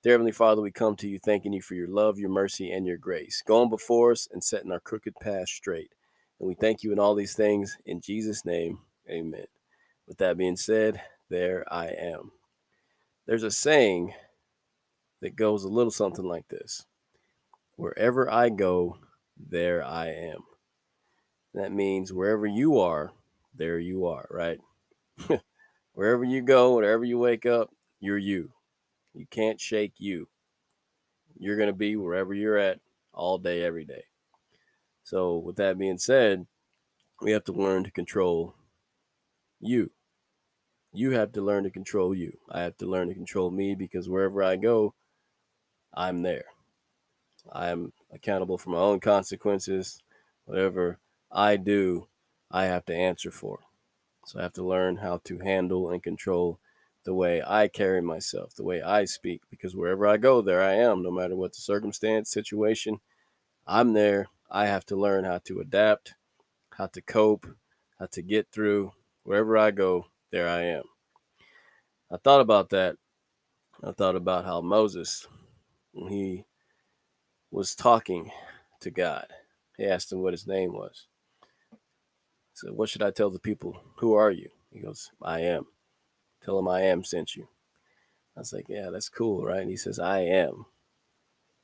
Dear Heavenly Father, we come to you thanking you for your love, your mercy, and your grace, going before us and setting our crooked path straight. And we thank you in all these things. In Jesus' name, amen. With that being said, there I am. There's a saying that goes a little something like this Wherever I go, there I am. That means wherever you are, there you are, right? wherever you go, wherever you wake up, you're you. You can't shake you. You're going to be wherever you're at all day, every day. So, with that being said, we have to learn to control you. You have to learn to control you. I have to learn to control me because wherever I go, I'm there. I'm accountable for my own consequences. Whatever I do, I have to answer for. So I have to learn how to handle and control the way I carry myself, the way I speak, because wherever I go, there I am, no matter what the circumstance, situation, I'm there. I have to learn how to adapt, how to cope, how to get through. Wherever I go, there I am. I thought about that. I thought about how Moses, when he was talking to God, he asked him what his name was. He said, What should I tell the people? Who are you? He goes, I am. Tell him I am sent you. I was like, yeah, that's cool, right? And he says, I am.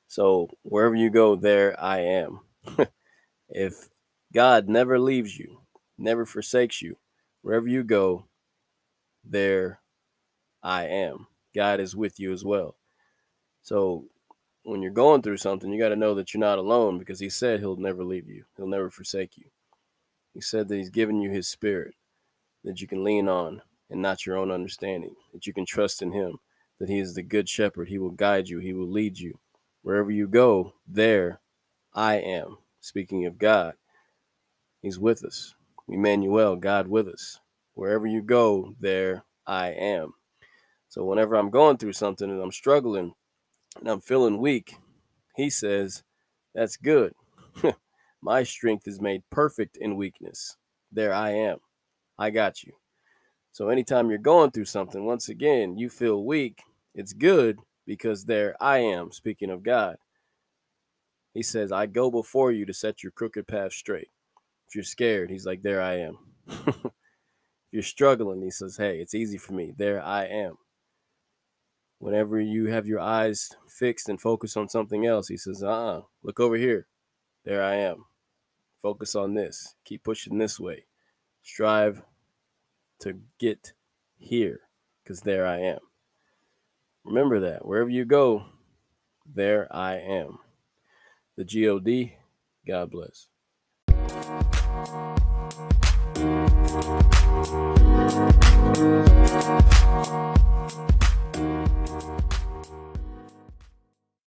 So wherever you go, there I am. if God never leaves you, never forsakes you, wherever you go, there I am. God is with you as well. So when you're going through something, you got to know that you're not alone because He said He'll never leave you, He'll never forsake you. He said that He's given you His Spirit that you can lean on and not your own understanding, that you can trust in Him, that He is the good shepherd. He will guide you, He will lead you. Wherever you go, there I am. Speaking of God, He's with us. Emmanuel, God with us. Wherever you go, there I am. So whenever I'm going through something and I'm struggling and I'm feeling weak, He says, That's good. My strength is made perfect in weakness. There I am. I got you. So anytime you're going through something, once again, you feel weak, it's good because there I am, speaking of God. He says, I go before you to set your crooked path straight. If you're scared, he's like, There I am. if you're struggling, he says, Hey, it's easy for me. There I am. Whenever you have your eyes fixed and focus on something else, he says, Uh uh-uh, look over here. There I am. Focus on this. Keep pushing this way. Strive to get here because there I am. Remember that. Wherever you go, there I am. The GOD, God bless.